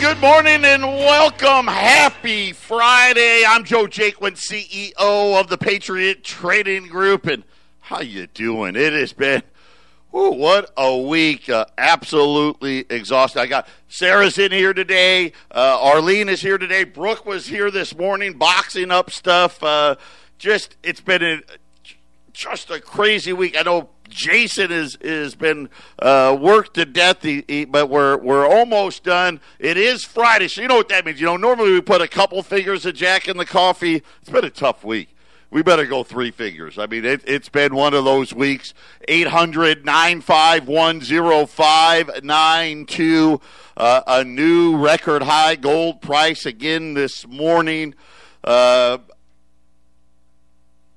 good morning and welcome. Happy Friday. I'm Joe Jaquin, CEO of the Patriot Trading Group, and how you doing? It has been Ooh, what a week! Uh, absolutely exhausted. I got Sarah's in here today. Uh, Arlene is here today. Brooke was here this morning, boxing up stuff. Uh, just it's been a, just a crazy week. I know Jason is has been uh, worked to death, he, he, but we're we're almost done. It is Friday, so you know what that means. You know, normally we put a couple figures of Jack in the coffee. It's been a tough week. We better go three figures. I mean, it, has been one of those weeks. 800 951 0592. Uh, a new record high gold price again this morning. Uh,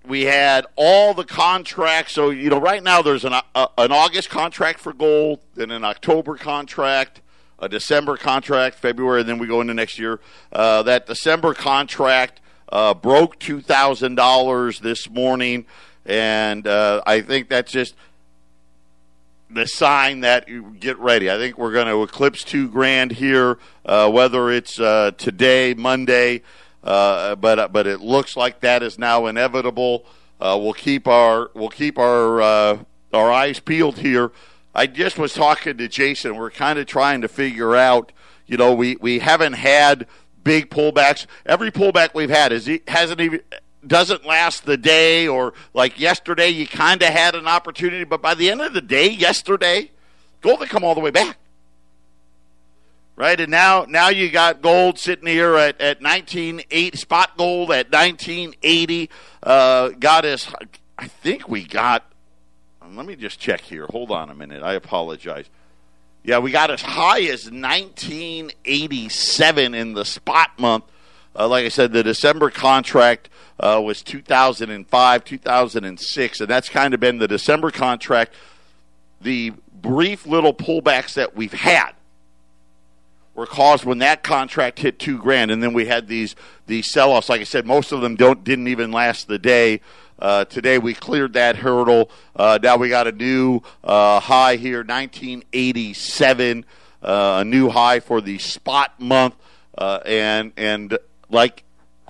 we had all the contracts. So you know, right now there's an uh, an August contract for gold, then an October contract, a December contract, February, and then we go into next year. Uh, that December contract uh, broke two thousand dollars this morning, and uh, I think that's just the sign that you get ready. I think we're going to eclipse two grand here, uh, whether it's uh, today, Monday. Uh, but uh, but it looks like that is now inevitable. Uh, we'll keep our we'll keep our uh, our eyes peeled here. I just was talking to Jason. We're kind of trying to figure out. You know, we we haven't had big pullbacks. Every pullback we've had is hasn't even doesn't last the day or like yesterday you kind of had an opportunity but by the end of the day yesterday gold had come all the way back right? And now now you got gold sitting here at, at 1980, spot gold at 1980. Uh, got us, I think we got, let me just check here. Hold on a minute. I apologize. Yeah, we got as high as 1987 in the spot month. Uh, like I said, the December contract uh, was 2005, 2006, and that's kind of been the December contract. The brief little pullbacks that we've had were caused when that contract hit two grand, and then we had these these sell-offs. Like I said, most of them don't didn't even last the day. Uh, today we cleared that hurdle. Uh, now we got a new uh, high here, 1987, uh, a new high for the spot month, uh, and and like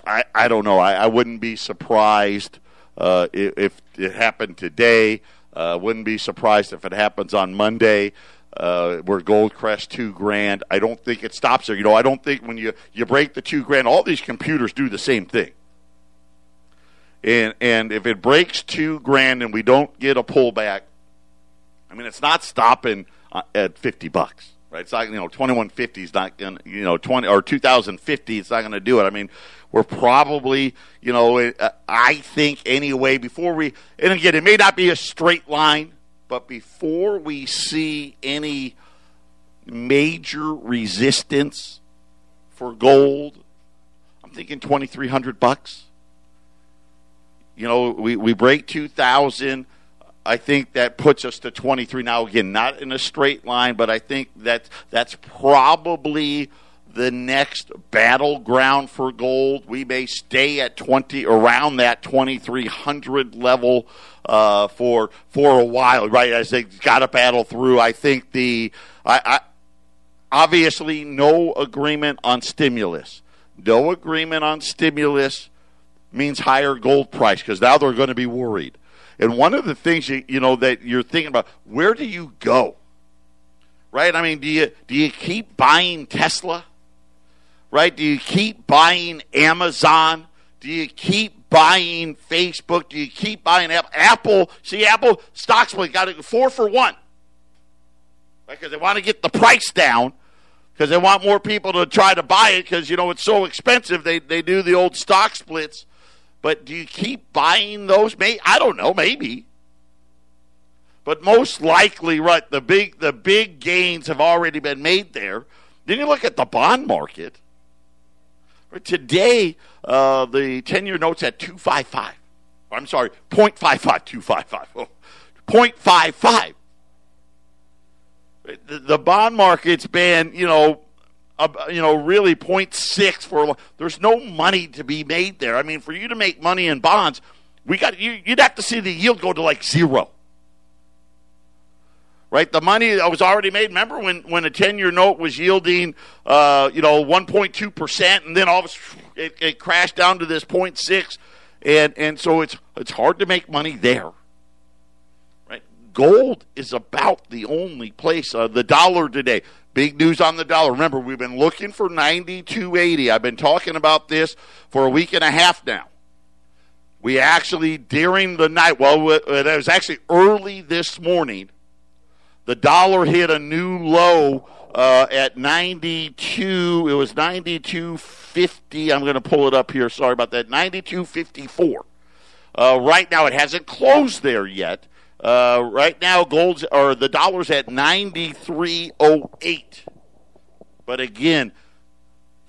I I don't know, I, I wouldn't be surprised uh, if, if, it happened today. wouldn't be surprised if it happens on Monday uh, where gold crest two grand. I don't think it stops there. You know, I don't think when you, you break the two grand, all these computers do the same thing. And and if it breaks two grand and we don't get a pullback, I mean, it's not stopping uh, at fifty bucks, right? It's not you know twenty one fifty is not going you know twenty or two thousand fifty. It's not going to do it. I mean, we're probably you know uh, I think anyway before we and again it may not be a straight line but before we see any major resistance for gold, I'm thinking 2300 bucks. You know, we, we break 2000. I think that puts us to 23 now again, not in a straight line, but I think that that's probably the next battleground for gold. We may stay at 20 around that 2300 level uh, for for a while, right? As they got to battle through. I think the I, I obviously no agreement on stimulus. No agreement on stimulus means higher gold price because now they're going to be worried. And one of the things you, you know that you're thinking about, where do you go? Right? I mean, do you do you keep buying Tesla? Right? Do you keep buying Amazon? Do you keep buying Facebook? Do you keep buying Apple? Apple, see, Apple stock split got it four for one. Because they want to get the price down because they want more people to try to buy it because, you know, it's so expensive. They, they do the old stock splits. But do you keep buying those? May I don't know, maybe. But most likely, right, the big the big gains have already been made there. Then you look at the bond market. Today, uh, the 10 year note's at 255. I'm sorry, 0.55, 255. Oh, 0.55. The, bond market's been, you know, uh, you know, really 0.6 for there's no money to be made there. I mean, for you to make money in bonds, we got you, you'd have to see the yield go to like zero. Right? The money that was already made. Remember when, when a 10 year note was yielding, uh, you know, 1.2%, and then all of a sudden it, it crashed down to this 0.6, and, and so it's, it's hard to make money there. Right? Gold is about the only place. Uh, the dollar today, big news on the dollar. Remember, we've been looking for 92.80. I've been talking about this for a week and a half now. We actually, during the night, well, it was actually early this morning, the dollar hit a new low uh, at 92. It was 92.50. I'm going to pull it up here. Sorry about that. 92.54. Uh, right now, it hasn't closed there yet. Uh, right now, gold's or the dollar's at 93.08. But again,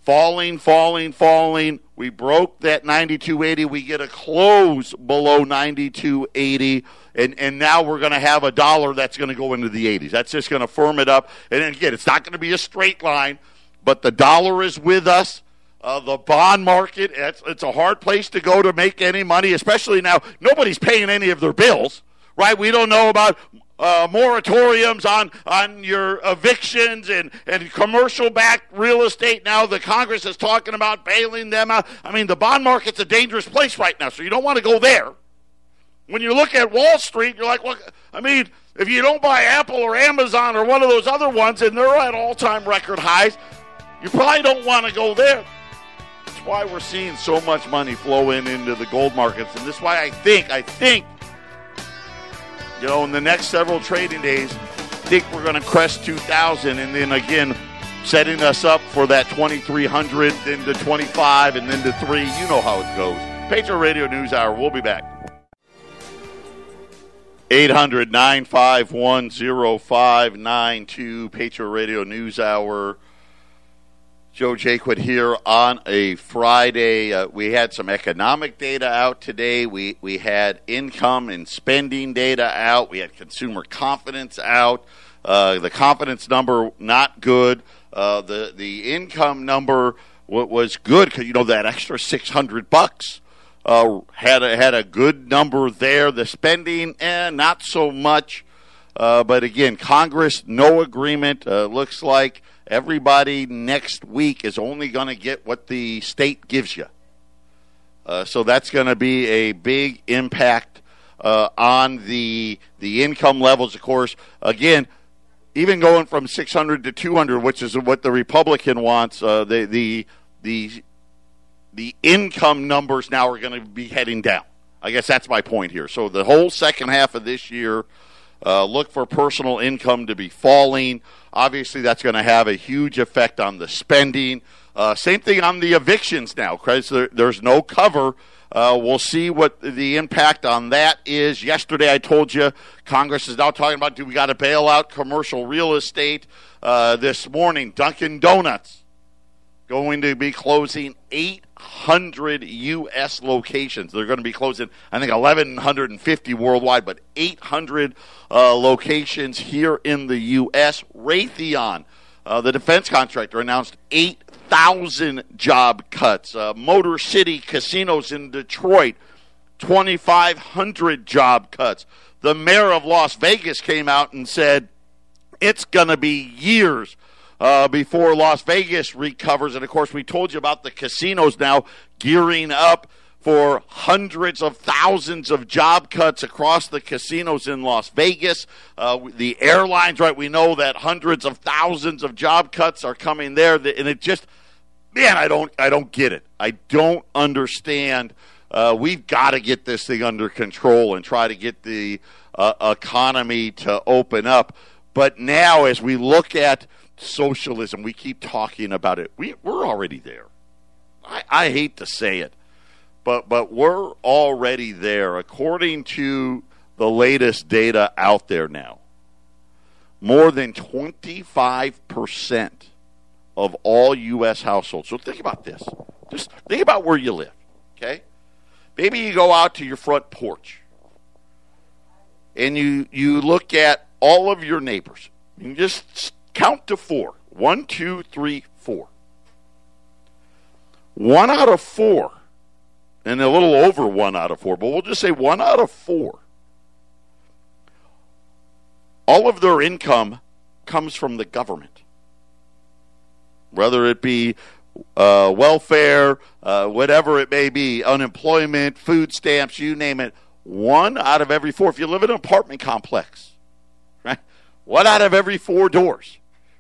falling, falling, falling. We broke that 92.80. We get a close below 92.80. And, and now we're going to have a dollar that's going to go into the 80s. That's just going to firm it up. And again, it's not going to be a straight line, but the dollar is with us. Uh, the bond market, it's, it's a hard place to go to make any money, especially now. Nobody's paying any of their bills, right? We don't know about uh, moratoriums on on your evictions and and commercial backed real estate. Now the Congress is talking about bailing them out. I mean, the bond market's a dangerous place right now, so you don't want to go there. When you look at Wall Street, you're like, well, I mean, if you don't buy Apple or Amazon or one of those other ones, and they're at all time record highs, you probably don't want to go there. That's why we're seeing so much money flow in into the gold markets, and this is why I think I think you know, in the next several trading days, I think we're going to crest 2,000 and then again setting us up for that 2,300, then the 25, and then the 3. You know how it goes. Patriot Radio News Hour. We'll be back. 800 951 0592, Patriot Radio News Hour. Joe Jaquid here on a Friday. Uh, we had some economic data out today. We we had income and spending data out. We had consumer confidence out. Uh, the confidence number not good. Uh, the the income number w- was good because you know that extra six hundred bucks uh, had a, had a good number there. The spending, eh, not so much. Uh, but again, Congress no agreement. Uh, looks like everybody next week is only going to get what the state gives you. Uh, so that's going to be a big impact uh, on the the income levels. Of course, again, even going from 600 to 200, which is what the Republican wants, uh, the the the the income numbers now are going to be heading down. I guess that's my point here. So the whole second half of this year, uh, look for personal income to be falling. Obviously, that's going to have a huge effect on the spending. Uh, same thing on the evictions now, because there, there's no cover. Uh, we'll see what the impact on that is. Yesterday, I told you Congress is now talking about do we got to bail out commercial real estate. Uh, this morning, Dunkin' Donuts going to be closing 800 U.S. locations. They're going to be closing, I think, 1,150 worldwide, but 800 uh, locations here in the U.S. Raytheon, uh, the defense contractor, announced 8,000 job cuts. Uh, Motor City Casinos in Detroit, 2,500 job cuts. The mayor of Las Vegas came out and said it's going to be years uh, before Las Vegas recovers. And of course, we told you about the casinos now gearing up for hundreds of thousands of job cuts across the casinos in Las Vegas. Uh, the airlines, right? We know that hundreds of thousands of job cuts are coming there, and it just, man, I don't, I don't get it. I don't understand. Uh, we've got to get this thing under control and try to get the uh, economy to open up. But now, as we look at socialism. We keep talking about it. We, we're already there. I, I hate to say it, but but we're already there. According to the latest data out there now, more than 25% of all U.S. households. So think about this. Just think about where you live, okay? Maybe you go out to your front porch and you, you look at all of your neighbors. You just Count to four. One, two, three, four. One out of four, and a little over one out of four, but we'll just say one out of four, all of their income comes from the government, whether it be uh, welfare, uh, whatever it may be, unemployment, food stamps, you name it. One out of every four. If you live in an apartment complex, right? One out of every four doors,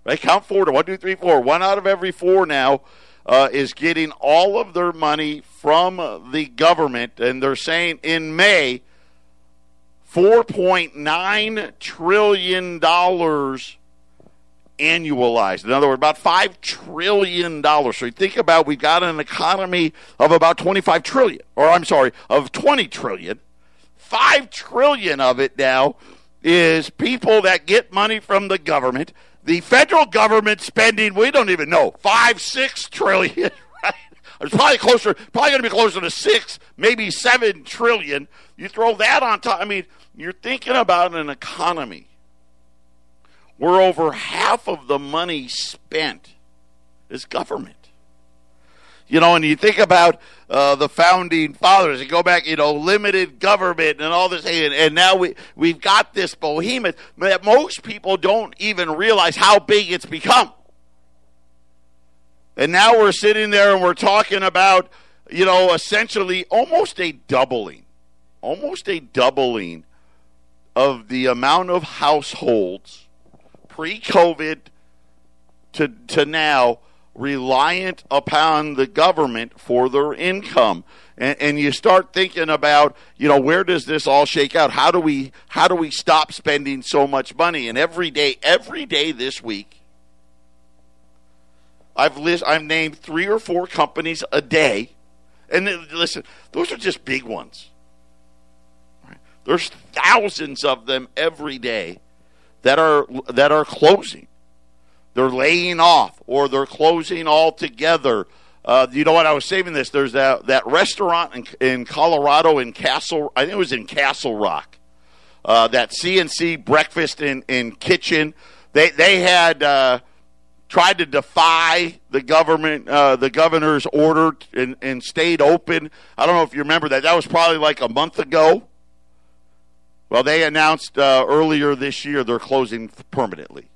right? Count four to one, two, three, four. One out of every four now uh, is getting all of their money from the government, and they're saying in May, four point nine trillion dollars annualized. In other words, about $5 trillion. So you think about we've got an economy of about 25 trillion, or I'm sorry, of 20 trillion. 5 trillion of it now is people that get money from the government. The federal government spending, we don't even know, 5, 6 trillion, right? It's probably closer, probably going to be closer to 6, maybe 7 trillion. You throw that on top. I mean, you're thinking about an economy where over half of the money spent is government. You know, and you think about uh, the founding fathers and go back, you know, limited government and all this, and, and now we, we've got this behemoth that most people don't even realize how big it's become. And now we're sitting there and we're talking about, you know, essentially almost a doubling, almost a doubling of the amount of households pre COVID to, to now reliant upon the government for their income. And, and, you start thinking about, you know, where does this all shake out? How do we how do we stop spending so much money? And every day, every day this week, I've list, I've named three or four companies a day, and listen, those are just big ones. There's thousands of them every day that are that are closing. They're laying off or they're closing altogether. Uh, you know what? I was saving this. There's that that restaurant in, in Colorado in Castle. I think it was in Castle Rock. Uh, that C&C breakfast in, in kitchen. They they had uh, tried to defy the government, uh, the governor's order, and, and stayed open. I don't know if you remember that. That was probably like a month ago. Well, they announced uh, earlier this year they're closing permanently.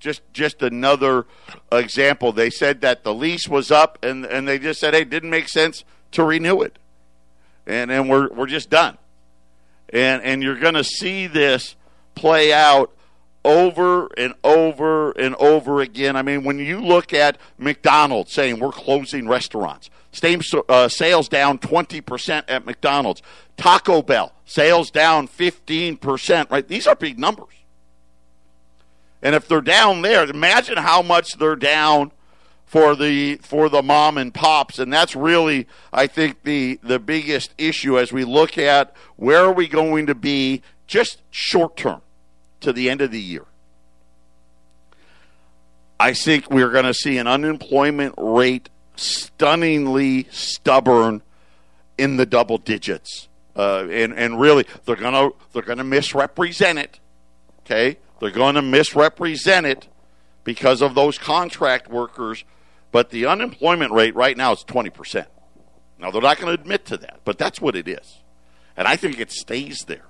Just just another example. They said that the lease was up, and and they just said, hey, it didn't make sense to renew it, and and we're we're just done. And and you're going to see this play out over and over and over again. I mean, when you look at McDonald's saying we're closing restaurants, same uh, sales down 20% at McDonald's. Taco Bell, sales down 15%, right? These are big numbers. And if they're down there, imagine how much they're down for the for the mom and pops and that's really I think the the biggest issue as we look at where are we going to be just short term to the end of the year. I think we're going to see an unemployment rate stunningly stubborn in the double digits. Uh, and and really, they're gonna they're gonna misrepresent it. Okay, they're going to misrepresent it because of those contract workers. But the unemployment rate right now is twenty percent. Now they're not going to admit to that, but that's what it is, and I think it stays there.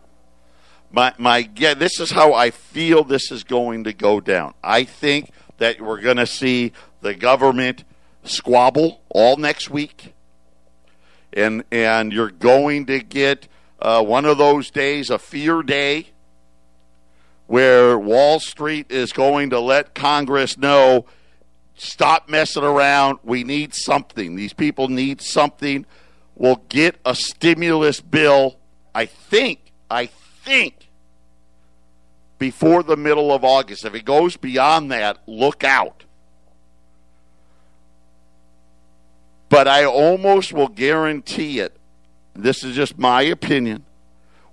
My my yeah, this is how I feel this is going to go down. I think that we're going to see the government squabble all next week, and and you're going to get uh, one of those days, a fear day, where Wall Street is going to let Congress know, stop messing around. We need something. These people need something. We'll get a stimulus bill. I think. I think before the middle of August. If it goes beyond that, look out. But I almost will guarantee it. This is just my opinion.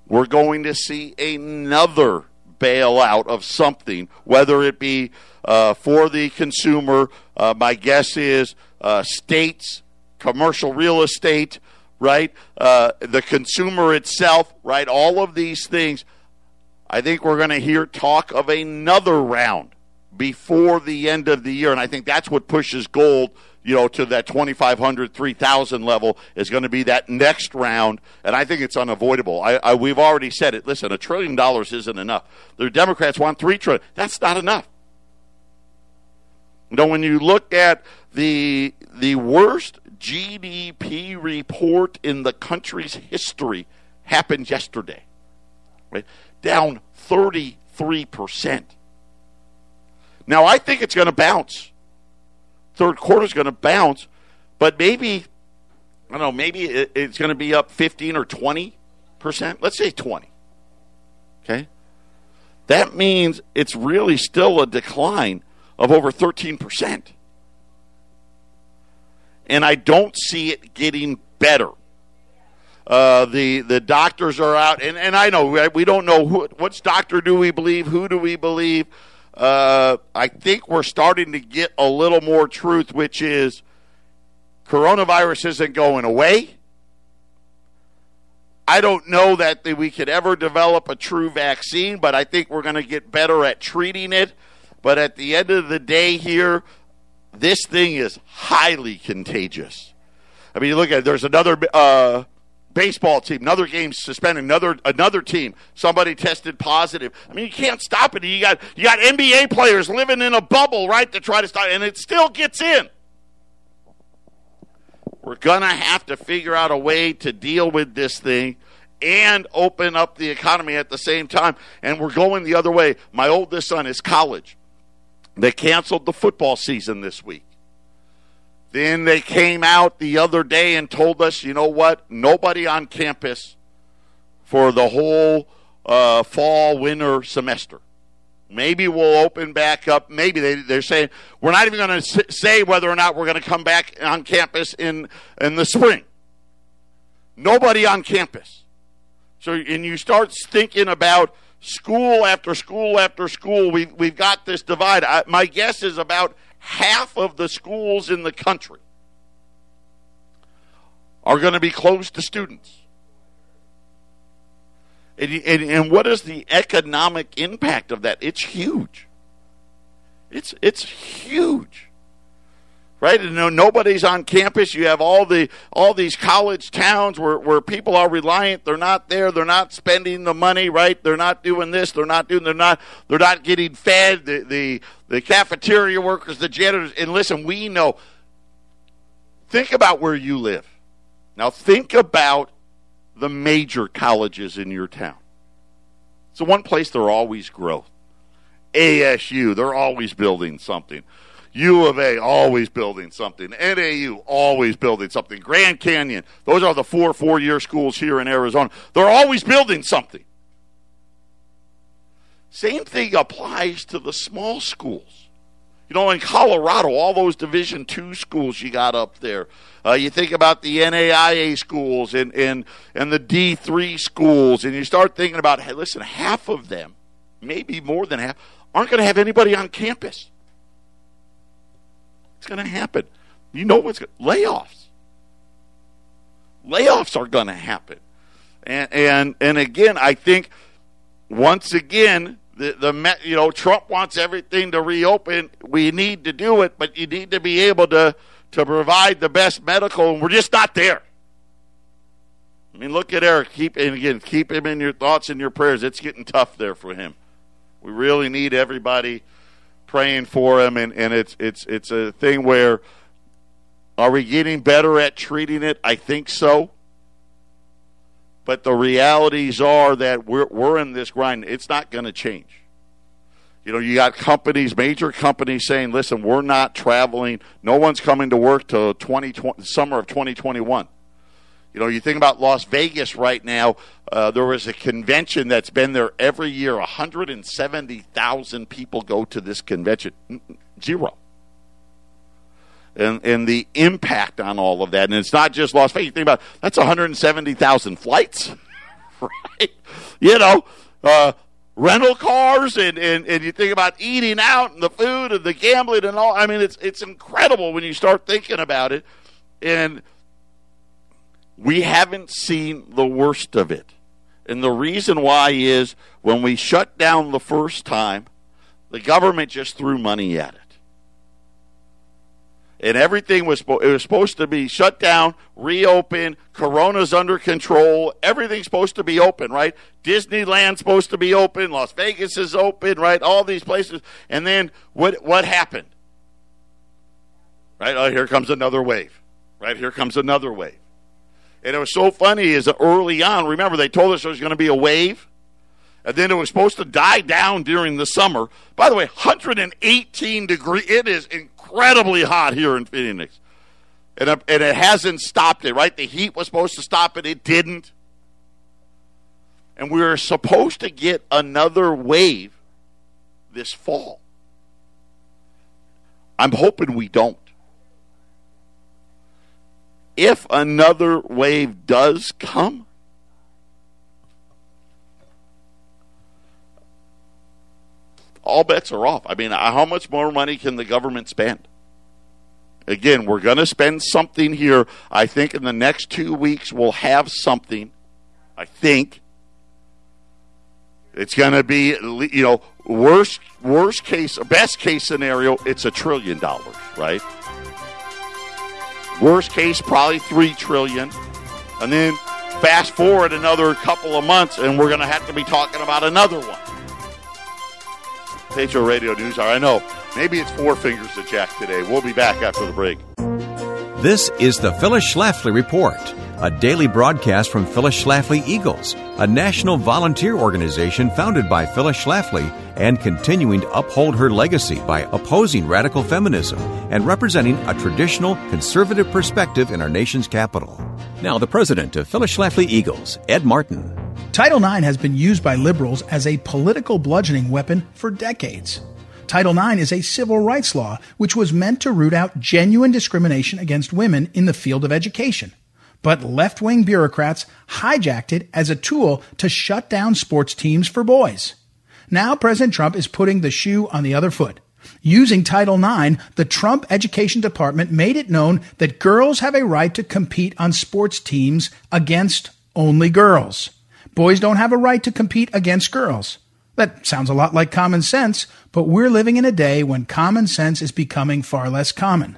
We're going to see another bailout of something, whether it be uh, for the consumer. Uh, my guess is uh, states, commercial real estate, right? Uh, the consumer itself, right? All of these things. I think we're going to hear talk of another round before the end of the year. And I think that's what pushes gold, you know, to that 2,500, 3,000 level is going to be that next round. And I think it's unavoidable. I, I, we've already said it. Listen, a trillion dollars isn't enough. The Democrats want three trillion. That's not enough. Know, when you look at the the worst GDP report in the country's history happened yesterday, right? Down 33%. Now, I think it's going to bounce. Third quarter is going to bounce, but maybe, I don't know, maybe it's going to be up 15 or 20%. Let's say 20. Okay? That means it's really still a decline of over 13%. And I don't see it getting better. Uh, the the doctors are out, and, and I know we don't know who, which doctor do we believe, who do we believe, uh, I think we're starting to get a little more truth, which is coronavirus isn't going away. I don't know that we could ever develop a true vaccine, but I think we're going to get better at treating it. But at the end of the day, here, this thing is highly contagious. I mean, look at there's another uh, baseball team, another game suspended, another another team, somebody tested positive. I mean, you can't stop it. You got you got NBA players living in a bubble, right, to try to stop, and it still gets in. We're gonna have to figure out a way to deal with this thing and open up the economy at the same time. And we're going the other way. My oldest son is college. They canceled the football season this week. Then they came out the other day and told us, you know what? Nobody on campus for the whole uh, fall winter semester. Maybe we'll open back up. Maybe they, they're saying we're not even going to say whether or not we're going to come back on campus in in the spring. Nobody on campus. So, and you start thinking about school after school after school. We we've got this divide. I, my guess is about half of the schools in the country are going to be closed to students. And, and, and, what is the economic impact of that? It's huge. It's it's huge, right? And no, nobody's on campus. You have all the all these college towns where, where people are reliant. They're not there. They're not spending the money, right? They're not doing this. They're not doing. They're not. They're not getting fed. The the the cafeteria workers, the janitors. And listen, we know. Think about where you live. Now, think about the major colleges in your town. It's the one place there always growth. ASU, they're always building something. U of A, always building something. NAU, always building something. Grand Canyon, those are the four four year schools here in Arizona. They're always building something. Same thing applies to the small schools. You know, in Colorado, all those Division two schools you got up there. Uh, you think about the NAIA schools and, and, and the D3 schools, and you start thinking about, hey, listen, half of them, maybe more than half, aren't going to have anybody on campus. It's going to happen. You know what's going layoffs. Layoffs are going to happen. And, and, and again, I think once again, the, the you know Trump wants everything to reopen. We need to do it, but you need to be able to to provide the best medical, and we're just not there. I mean, look at Eric. Keep and again, keep him in your thoughts and your prayers. It's getting tough there for him. We really need everybody praying for him, and, and it's it's it's a thing where are we getting better at treating it? I think so. But the realities are that we're, we're in this grind. It's not going to change. You know, you got companies, major companies saying, listen, we're not traveling. No one's coming to work till 2020, summer of 2021. You know, you think about Las Vegas right now. Uh, there was a convention that's been there every year. 170,000 people go to this convention. Zero and, and the impact on all of that. And it's not just Las Vegas. You think about that's 170,000 flights, right? You know, uh, rental cars, and, and, and you think about eating out and the food and the gambling and all. I mean, it's it's incredible when you start thinking about it. And we haven't seen the worst of it. And the reason why is when we shut down the first time, The government just threw money at it. And everything was it was supposed to be shut down, reopen, corona's under control, everything's supposed to be open, right? Disneyland's supposed to be open, Las Vegas is open, right? All these places. And then what what happened? Right? Oh, here comes another wave. Right? Here comes another wave. And it was so funny is that early on, remember they told us there was going to be a wave? and then it was supposed to die down during the summer. By the way, 118 degree. It is incredibly hot here in Phoenix, and and it hasn't stopped it. Right, the heat was supposed to stop it. It didn't, and we were supposed to get another wave this fall. I'm hoping we don't. If another wave does come, all bets are off. I mean, uh, how much more money can the government spend? Again, we're going to spend something here. I think in the next two weeks we'll have something. I think it's going to be, you know, worst worst case, best case scenario, it's a trillion dollars, right? Worst case, probably three trillion, and then fast forward another couple of months, and we're going to have to be talking about another one. Patriot Radio News Hour. I know maybe it's four fingers to Jack today. We'll be back after the break. This is the Phyllis Schlafly Report, a daily broadcast from Phyllis Schlafly Eagles, a national volunteer organization founded by Phyllis Schlafly and continuing to uphold her legacy by opposing radical feminism and representing a traditional conservative perspective in our nation's capital. Now, the president of Phyllis Schlafly Eagles, Ed Martin. Title IX has been used by liberals as a political bludgeoning weapon for decades. Title IX is a civil rights law which was meant to root out genuine discrimination against women in the field of education. But left wing bureaucrats hijacked it as a tool to shut down sports teams for boys. Now President Trump is putting the shoe on the other foot. Using Title IX, the Trump Education Department made it known that girls have a right to compete on sports teams against only girls. Boys don't have a right to compete against girls. That sounds a lot like common sense, but we're living in a day when common sense is becoming far less common.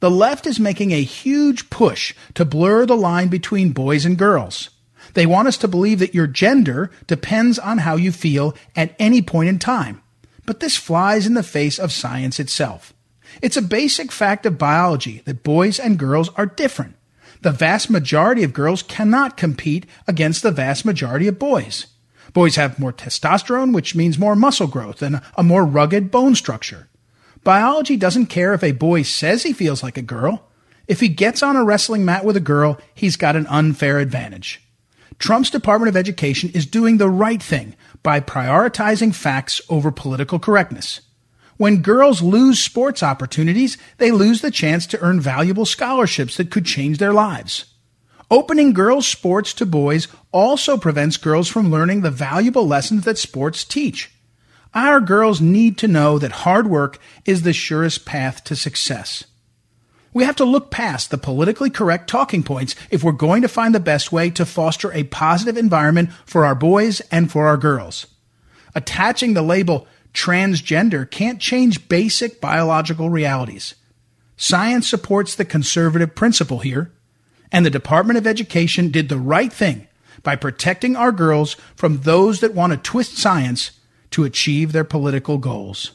The left is making a huge push to blur the line between boys and girls. They want us to believe that your gender depends on how you feel at any point in time. But this flies in the face of science itself. It's a basic fact of biology that boys and girls are different the vast majority of girls cannot compete against the vast majority of boys. Boys have more testosterone, which means more muscle growth and a more rugged bone structure. Biology doesn't care if a boy says he feels like a girl. If he gets on a wrestling mat with a girl, he's got an unfair advantage. Trump's Department of Education is doing the right thing by prioritizing facts over political correctness. When girls lose sports opportunities, they lose the chance to earn valuable scholarships that could change their lives. Opening girls' sports to boys also prevents girls from learning the valuable lessons that sports teach. Our girls need to know that hard work is the surest path to success. We have to look past the politically correct talking points if we're going to find the best way to foster a positive environment for our boys and for our girls. Attaching the label transgender can't change basic biological realities. Science supports the conservative principle here, and the Department of Education did the right thing by protecting our girls from those that want to twist science to achieve their political goals.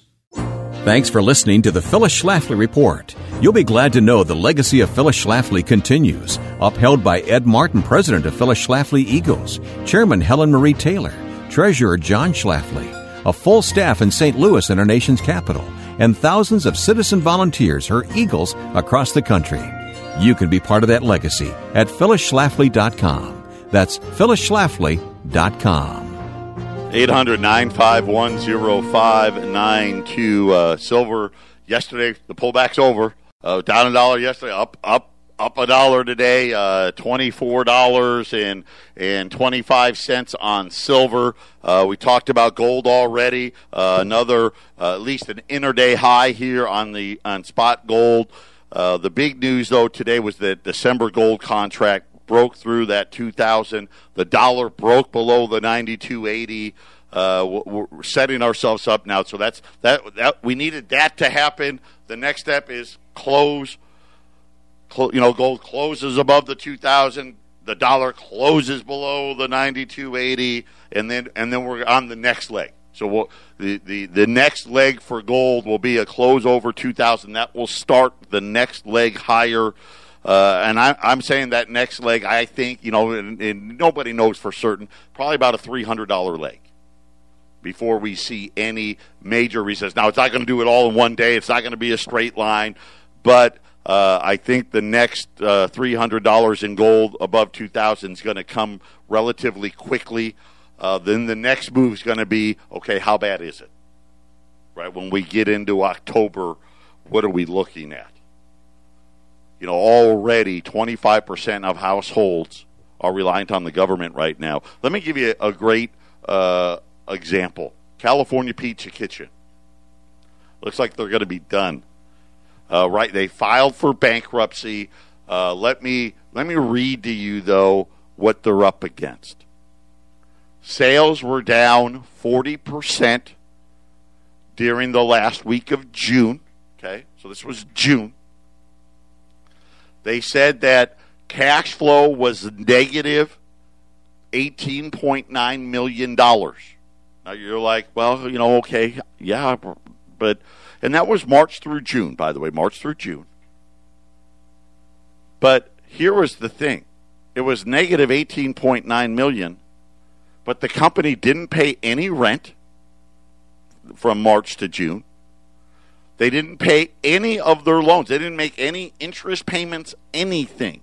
Thanks for listening to the Phyllis Schlafly Report. You'll be glad to know the legacy of Phyllis Schlafly continues, upheld by Ed Martin, president of Phyllis Schlafly Eagles, chairman Helen Marie Taylor, treasurer John Schlafly, a full staff in St. Louis and our nation's capital, and thousands of citizen volunteers, her Eagles, across the country. You can be part of that legacy at phyllisschlafly.com. That's phyllisschlafly.com. 800 951 0592. Uh, silver yesterday, the pullback's over. Uh, down a dollar yesterday, up, up up a dollar today, uh, twenty-four dollars and and twenty-five cents on silver. Uh, we talked about gold already. Uh, another, uh, at least an interday high here on the on spot gold. Uh, the big news though today was that December gold contract broke through that two thousand. The dollar broke below the ninety-two eighty. Uh, we're setting ourselves up now. So that's that. That we needed that to happen. The next step is close. Clo- you know, gold closes above the 2,000. The dollar closes below the 92.80, and then and then we're on the next leg. So we'll, the, the the next leg for gold will be a close over 2,000. That will start the next leg higher. Uh, and I, I'm saying that next leg, I think, you know, and, and nobody knows for certain, probably about a $300 leg before we see any major resistance. Now, it's not going to do it all in one day. It's not going to be a straight line, but uh, I think the next uh, $300 in gold above 2000 is going to come relatively quickly. Uh, then the next move is going to be okay, how bad is it? Right? When we get into October, what are we looking at? You know, already 25% of households are reliant on the government right now. Let me give you a great uh, example California Pizza Kitchen. Looks like they're going to be done. Uh, right, they filed for bankruptcy. Uh, let me let me read to you though what they're up against. Sales were down forty percent during the last week of June. Okay, so this was June. They said that cash flow was negative $18.9 million. Now you're like, well, you know, okay, yeah, but, and that was March through June, by the way, March through June. But here was the thing it was negative 18.9 million, but the company didn't pay any rent from March to June. They didn't pay any of their loans. They didn't make any interest payments, anything.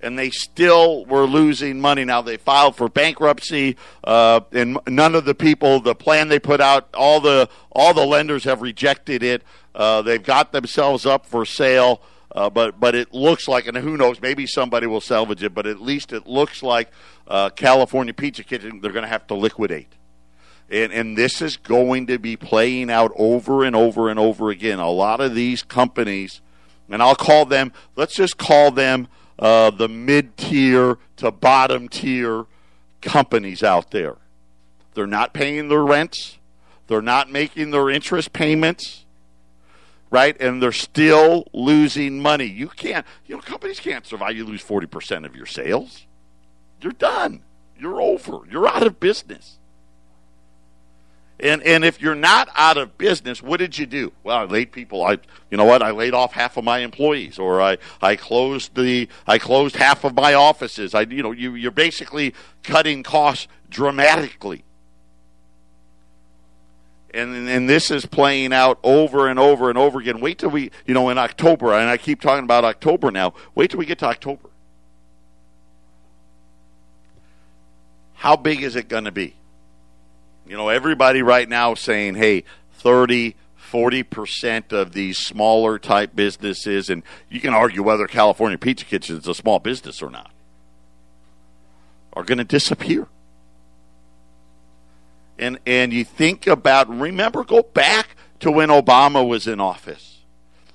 And they still were losing money. Now they filed for bankruptcy, uh, and none of the people, the plan they put out, all the all the lenders have rejected it. Uh, they've got themselves up for sale, uh, but but it looks like, and who knows, maybe somebody will salvage it. But at least it looks like uh, California Pizza Kitchen they're going to have to liquidate. And, and this is going to be playing out over and over and over again. A lot of these companies, and I'll call them, let's just call them uh, the mid tier to bottom tier companies out there. They're not paying their rents, they're not making their interest payments, right? And they're still losing money. You can't, you know, companies can't survive. You lose 40% of your sales. You're done. You're over. You're out of business. And and if you're not out of business, what did you do? Well, I laid people. I you know what? I laid off half of my employees, or I I closed the I closed half of my offices. I you know you you're basically cutting costs dramatically. And and this is playing out over and over and over again. Wait till we you know in October, and I keep talking about October now. Wait till we get to October. How big is it going to be? You know, everybody right now saying, hey, 30, 40% of these smaller type businesses, and you can argue whether California Pizza Kitchen is a small business or not, are going to disappear. And, and you think about, remember, go back to when Obama was in office.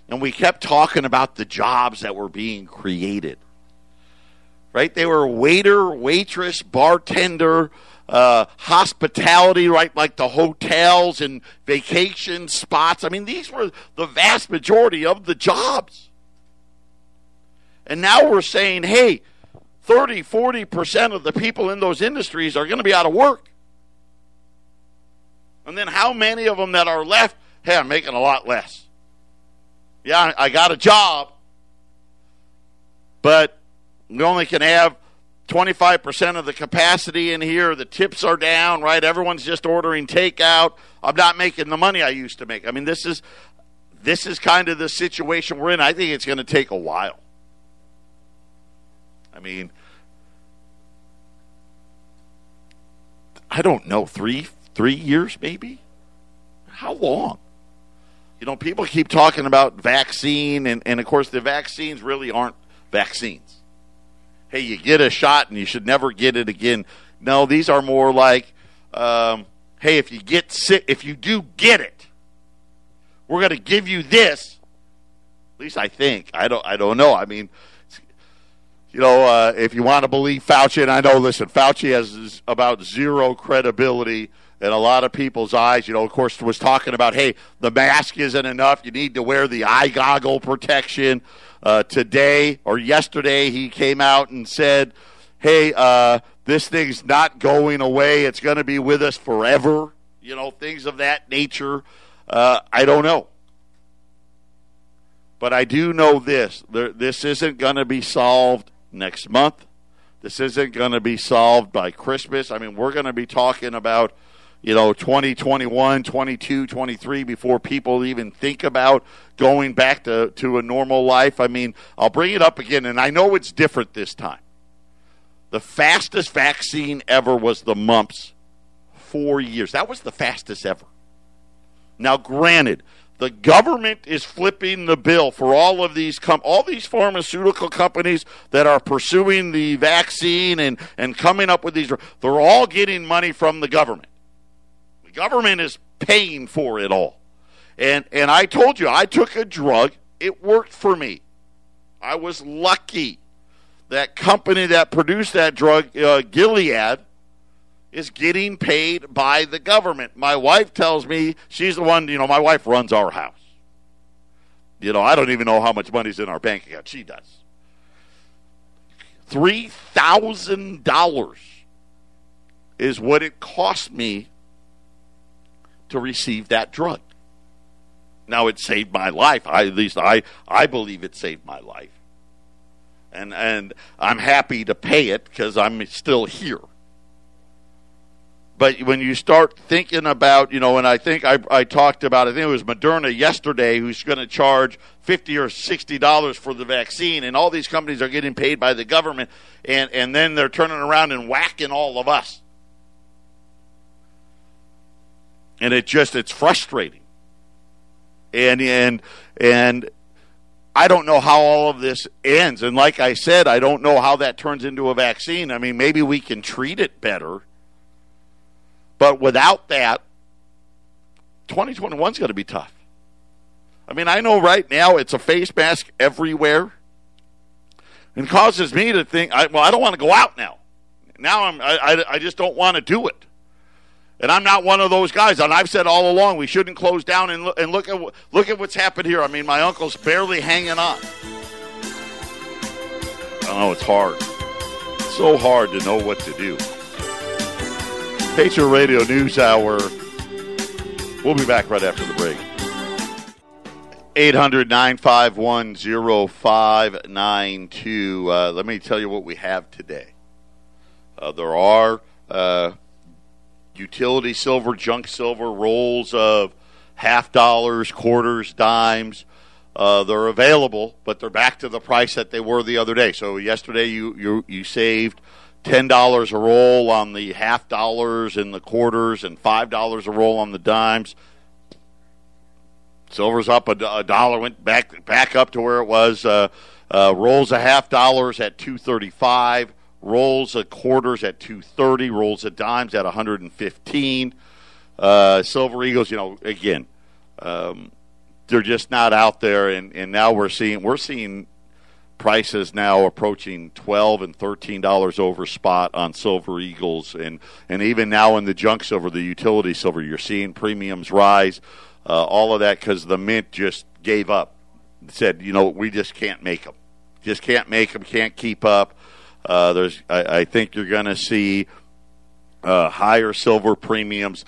And we kept talking about the jobs that were being created. Right? They were waiter, waitress, bartender, uh, hospitality, right, like the hotels and vacation spots. I mean, these were the vast majority of the jobs. And now we're saying, hey, 30, 40% of the people in those industries are going to be out of work. And then how many of them that are left, hey, I'm making a lot less. Yeah, I got a job, but we only can have 25% of the capacity in here. The tips are down, right? Everyone's just ordering takeout. I'm not making the money I used to make. I mean, this is this is kind of the situation we're in. I think it's going to take a while. I mean, I don't know, 3 3 years maybe? How long? You know, people keep talking about vaccine and and of course the vaccines really aren't vaccines hey, you get a shot and you should never get it again. No, these are more like, um, hey, if you get sick, if you do get it, we're going to give you this. At least I think. I don't. I don't know. I mean, you know, uh, if you want to believe Fauci, and I know, listen, Fauci has about zero credibility in a lot of people's eyes. You know, of course, was talking about, hey, the mask isn't enough. You need to wear the eye goggle protection. Uh, today or yesterday, he came out and said, hey, uh, this thing's not going away. It's going to be with us forever. You know, things of that nature. Uh, I don't know. But I do know this this isn't going to be solved next month. This isn't going to be solved by Christmas. I mean, we're going to be talking about, you know, 2021, 22, 23 before people even think about going back to, to a normal life. I mean, I'll bring it up again, and I know it's different this time. The fastest vaccine ever was the mumps, four years. That was the fastest ever. Now, granted, the government is flipping the bill for all of these com- all these pharmaceutical companies that are pursuing the vaccine and, and coming up with these they're all getting money from the government government is paying for it all and and i told you i took a drug it worked for me i was lucky that company that produced that drug uh, gilead is getting paid by the government. My wife tells me she's the one, you know, my wife runs our house. You know, I don't even know how much money's in our bank account. She does. $3,000 is what it cost me to receive that drug. Now it saved my life. I, at least I, I believe it saved my life. And and I'm happy to pay it because I'm still here but when you start thinking about, you know, and I think I, I talked about, I think it was Moderna yesterday who's going to charge fifty or sixty dollars for the vaccine, and all these companies are getting paid by the government, and and then they're turning around and whacking all of us, and it just it's frustrating, and and and. I don't know how all of this ends. And like I said, I don't know how that turns into a vaccine. I mean, maybe we can treat it better but without that, 2021 is going to be tough. I mean, I know right now it's a face mask everywhere. And causes me to think, I, well, I don't want to go out now. Now I'm, I, I just don't want to do it. And I'm not one of those guys. And I've said all along we shouldn't close down and look, and look at look at what's happened here. I mean, my uncle's barely hanging on. I know it's hard. It's so hard to know what to do. Patriot Radio News Hour. We'll be back right after the break. 800 951 0592. Uh, let me tell you what we have today. Uh, there are uh, utility silver, junk silver, rolls of half dollars, quarters, dimes. Uh, they're available, but they're back to the price that they were the other day. So yesterday you you, you saved ten dollars a roll on the half dollars and the quarters, and five dollars a roll on the dimes. Silver's up a, a, dollar, went back back up to where it was. Uh, uh, rolls a half dollars at two thirty five. Rolls of quarters at two thirty. Rolls of dimes at one hundred and fifteen. Uh, Silver Eagles, you know, again, um, they're just not out there, and, and now we're seeing we're seeing prices now approaching twelve and thirteen dollars over spot on silver eagles, and and even now in the junk silver, the utility silver, you're seeing premiums rise. Uh, all of that because the mint just gave up, said, you know, we just can't make them, just can't make them, can't keep up. Uh, there's, I, I, think you're going to see uh, higher silver premiums.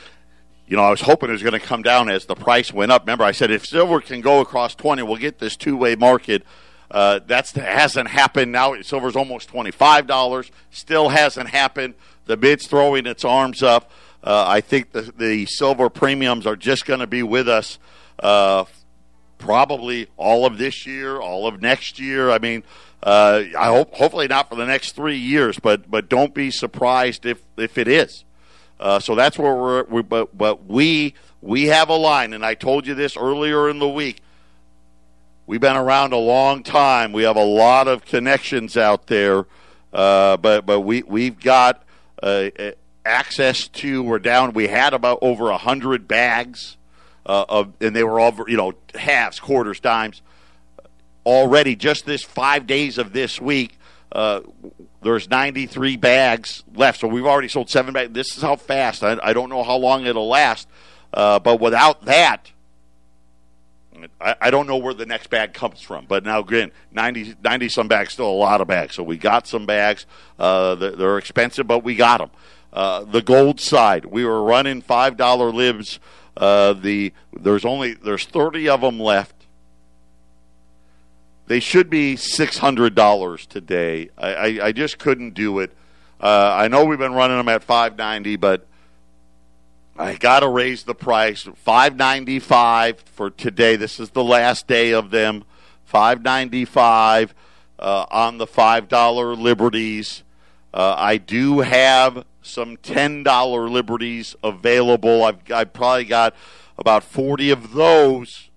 You know, I was hoping it was going to come down as the price went up. Remember, I said if silver can go across 20, we'll get this two way market uh, that hasn't happened now. Silver's almost twenty-five dollars. Still hasn't happened. The bid's throwing its arms up. Uh, I think the, the silver premiums are just going to be with us uh, probably all of this year, all of next year. I mean, uh, I hope hopefully not for the next three years, but but don't be surprised if if it is. Uh, so that's where we're. We, but but we we have a line, and I told you this earlier in the week. We've been around a long time. We have a lot of connections out there, uh, but but we we've got uh, access to. We're down. We had about over a hundred bags uh, of, and they were all you know halves, quarters, dimes already. Just this five days of this week, Uh, there's 93 bags left, so we've already sold seven bags. This is how fast. I, I don't know how long it'll last, uh, but without that, I, I, don't know where the next bag comes from. But now, again, 90, 90 some bags, still a lot of bags. So we got some bags. Uh, they're expensive, but we got them. Uh, the gold side, we were running five dollar libs. Uh, the there's only there's 30 of them left. They should be six hundred dollars today. I, I, I, just couldn't do it. Uh, I know we've been running them at five ninety, but I got to raise the price. Five ninety five for today. This is the last day of them. Five ninety five uh, on the five dollar liberties. Uh, I do have some ten dollar liberties available. I've I've probably got about forty of those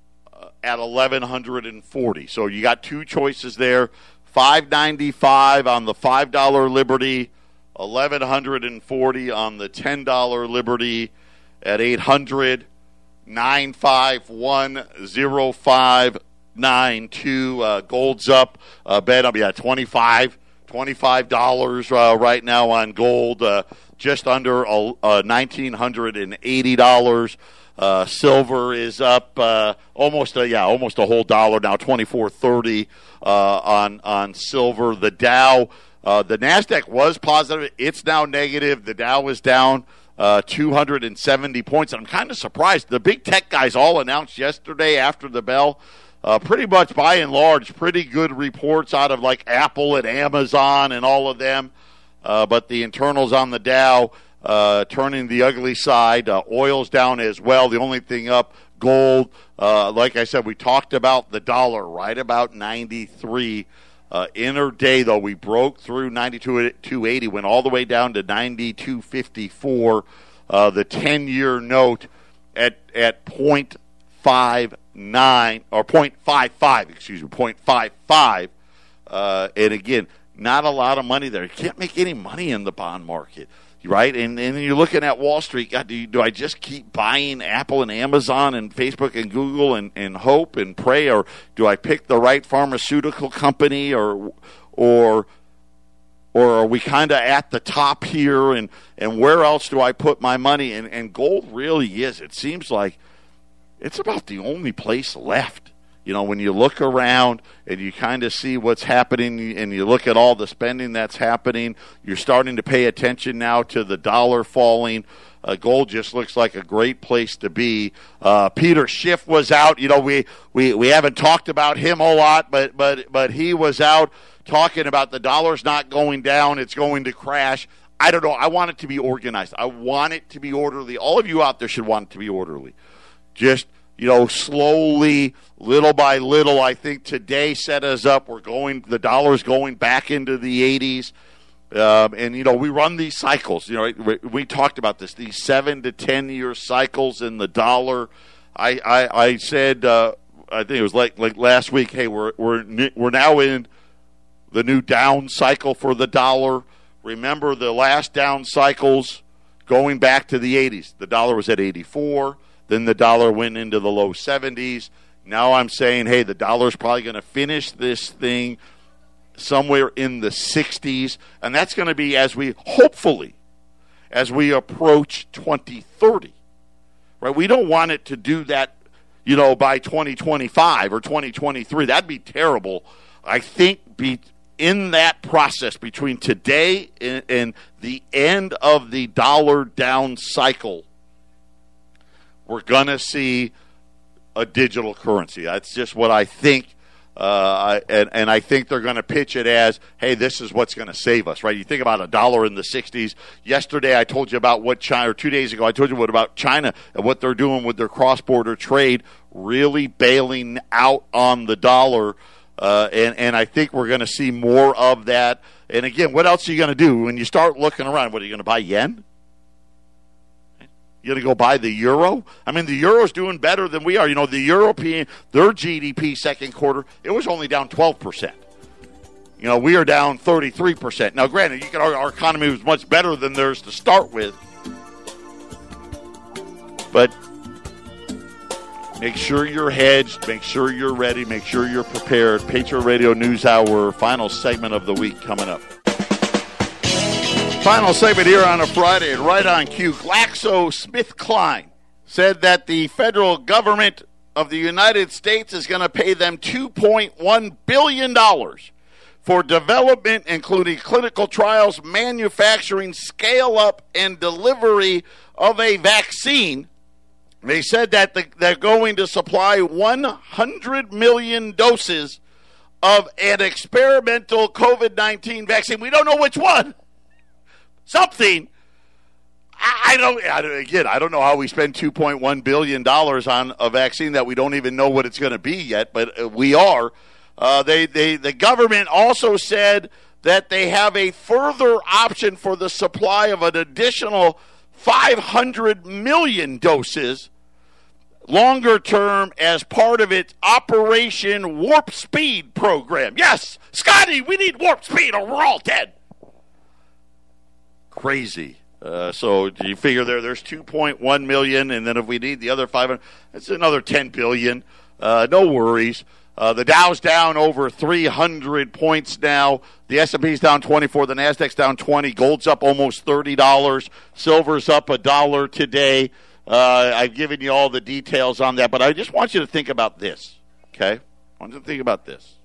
at 1140 so you got two choices there. 595 on the $5 liberty 1140 on the $10 liberty at 800 951 0592 uh, gold's up uh, bet i'll be at 25 $25 uh, right now on gold uh, just under uh, $1980 uh, silver is up uh, almost a yeah almost a whole dollar now twenty four thirty uh, on on silver. The Dow, uh, the Nasdaq was positive. It's now negative. The Dow is down. Uh, 270 points. I'm kind of surprised. The big tech guys all announced yesterday after the bell, uh, pretty much by and large, pretty good reports out of like Apple and Amazon and all of them. but the internals on the Dow, uh, turning the ugly side. Uh, oil's down as well. The only thing up, gold. Uh, like I said, we talked about the dollar right about 93. Uh, day though, we broke through 92 280, went all the way down to 92.54. Uh, the 10 year note at at 0.59 or 0.55, excuse me, 0.55. Uh, and again, not a lot of money there. You can't make any money in the bond market right? And and you're looking at Wall Street. God, do, you, do I just keep buying Apple and Amazon and Facebook and Google and, and hope and pray, or do I pick the right pharmaceutical company, or or or are we kind of at the top here? And and where else do I put my money? And and gold really is. It seems like it's about the only place left you know, when you look around and you kind of see what's happening and you look at all the spending that's happening, you're starting to pay attention now to the dollar falling. Uh, gold just looks like a great place to be. Uh, Peter Schiff was out. You know, we, we, we haven't talked about him a lot, but but but he was out talking about the dollar's not going down; it's going to crash. I don't know. I want it to be organized. I want it to be orderly. All of you out there should want it to be orderly. Just you know, slowly, little by little, I think today set us up. We're going, the dollar's going back into the 80s. Um, and, you know, we run these cycles. You know, we, we, talked about this, these seven to 10 year cycles in the dollar. I, I, I said, uh, I think it was like, like last week, hey, we're, we're, we're now in the new down cycle for the dollar. Remember the last down cycles going back to the 80s. The dollar was at 84. Then the dollar went into the low 70s. Now I'm saying, hey, the dollar's probably going to finish this thing somewhere in the 60s. And that's going to be as we, hopefully, as we approach 2030. Right? We don't want it to do that, you know, by 2025 or 2023. That'd be terrible. I think be in that process between today and, and the end of the dollar down cycle we're going to see a digital currency. That's just what I think. Uh, and, and I think they're going to pitch it as, hey, this is what's going to save us, right? You think about a dollar in the 60s. Yesterday, I told you about what China, or two days ago, I told you what about China and what they're doing with their cross border trade, really bailing out on the dollar. Uh, and, and I think we're going to see more of that. And again, what else are you going to do when you start looking around? What are you going to buy yen? You going to go buy the euro? I mean, the euro's doing better than we are. You know, the European, their GDP second quarter, it was only down 12%. You know, we are down 33%. Now, granted, you can argue our economy was much better than theirs to start with. But Make sure you're hedged. Make sure you're ready. Make sure you're prepared. Patriot Radio News Hour, final segment of the week coming up. Final segment here on a Friday, right on cue. GlaxoSmithKline said that the federal government of the United States is going to pay them $2.1 billion for development, including clinical trials, manufacturing, scale up, and delivery of a vaccine. They said that the, they're going to supply 100 million doses of an experimental COVID 19 vaccine. We don't know which one. Something. I don't, I again, I don't know how we spend $2.1 billion on a vaccine that we don't even know what it's going to be yet, but uh, we are. Uh, they, they, the government also said that they have a further option for the supply of an additional 500 million doses longer term as part of its Operation Warp Speed program. Yes, Scotty, we need warp speed or we're all dead. Crazy. Uh, so you figure there there's 2.1 million, and then if we need the other 500, it's another 10 billion. Uh, no worries. Uh, the Dow's down over 300 points now. The S&P's down 24. The Nasdaq's down 20. Gold's up almost $30. Silver's up a dollar today. Uh, I've given you all the details on that, but I just want you to think about this. Okay, I want you to think about this.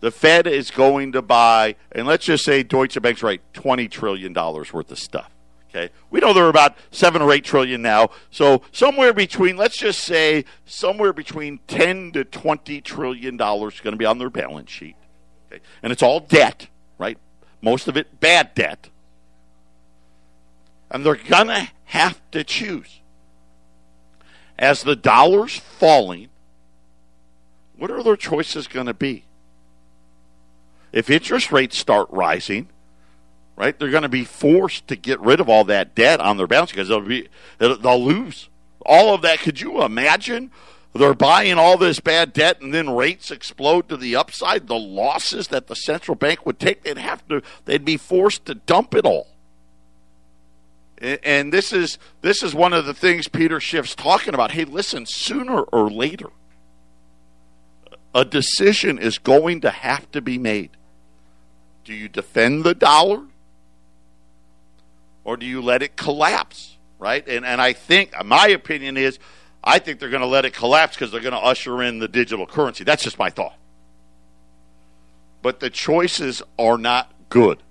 The Fed is going to buy, and let's just say Deutsche Bank's right, twenty trillion dollars worth of stuff. Okay, we know they're about seven or eight trillion now, so somewhere between, let's just say, somewhere between ten to twenty trillion dollars is going to be on their balance sheet, okay? and it's all debt, right? Most of it bad debt, and they're going to have to choose. As the dollar's falling, what are their choices going to be? If interest rates start rising, right, they're going to be forced to get rid of all that debt on their balance because they'll be they'll lose all of that. Could you imagine? They're buying all this bad debt, and then rates explode to the upside. The losses that the central bank would take, they'd have to, they'd be forced to dump it all. And this is this is one of the things Peter Schiff's talking about. Hey, listen, sooner or later, a decision is going to have to be made. Do you defend the dollar? Or do you let it collapse? Right? And and I think my opinion is I think they're going to let it collapse because they're going to usher in the digital currency. That's just my thought. But the choices are not good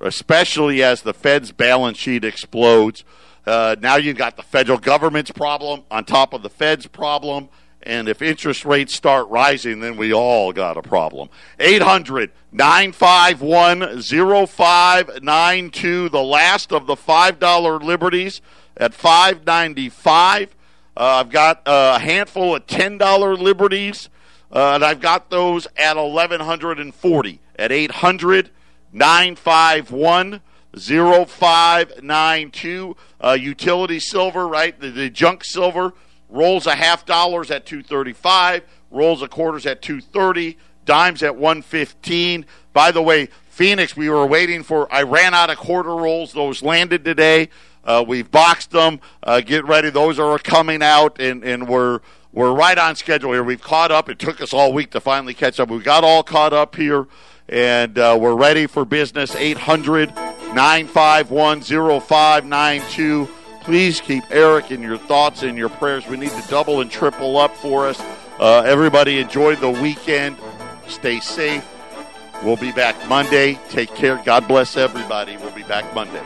especially as the Fed's balance sheet explodes. Uh, now you've got the federal government's problem on top of the Fed's problem. And if interest rates start rising, then we all got a problem. 800 951 0592, the last of the $5 liberties at 595 uh, I've got a handful of $10 liberties, uh, and I've got those at 1140 at 800 951 0592. Uh, utility silver, right? The, the, junk silver rolls a half dollars at 235, rolls a quarters at 230, dimes at 115. By the way, Phoenix, we were waiting for, I ran out of quarter rolls. Those landed today. Uh, we've boxed them. Uh, get ready. Those are coming out, and, and we're we're right on schedule here. We've caught up. It took us all week to finally catch up. We got all caught up here and uh, we're ready for business 800 951 0592. Please keep Eric in your thoughts and your prayers. We need to double and triple up for us. Uh, everybody enjoy the weekend. Stay safe. We'll be back Monday. Take care. God bless everybody. We'll be back Monday.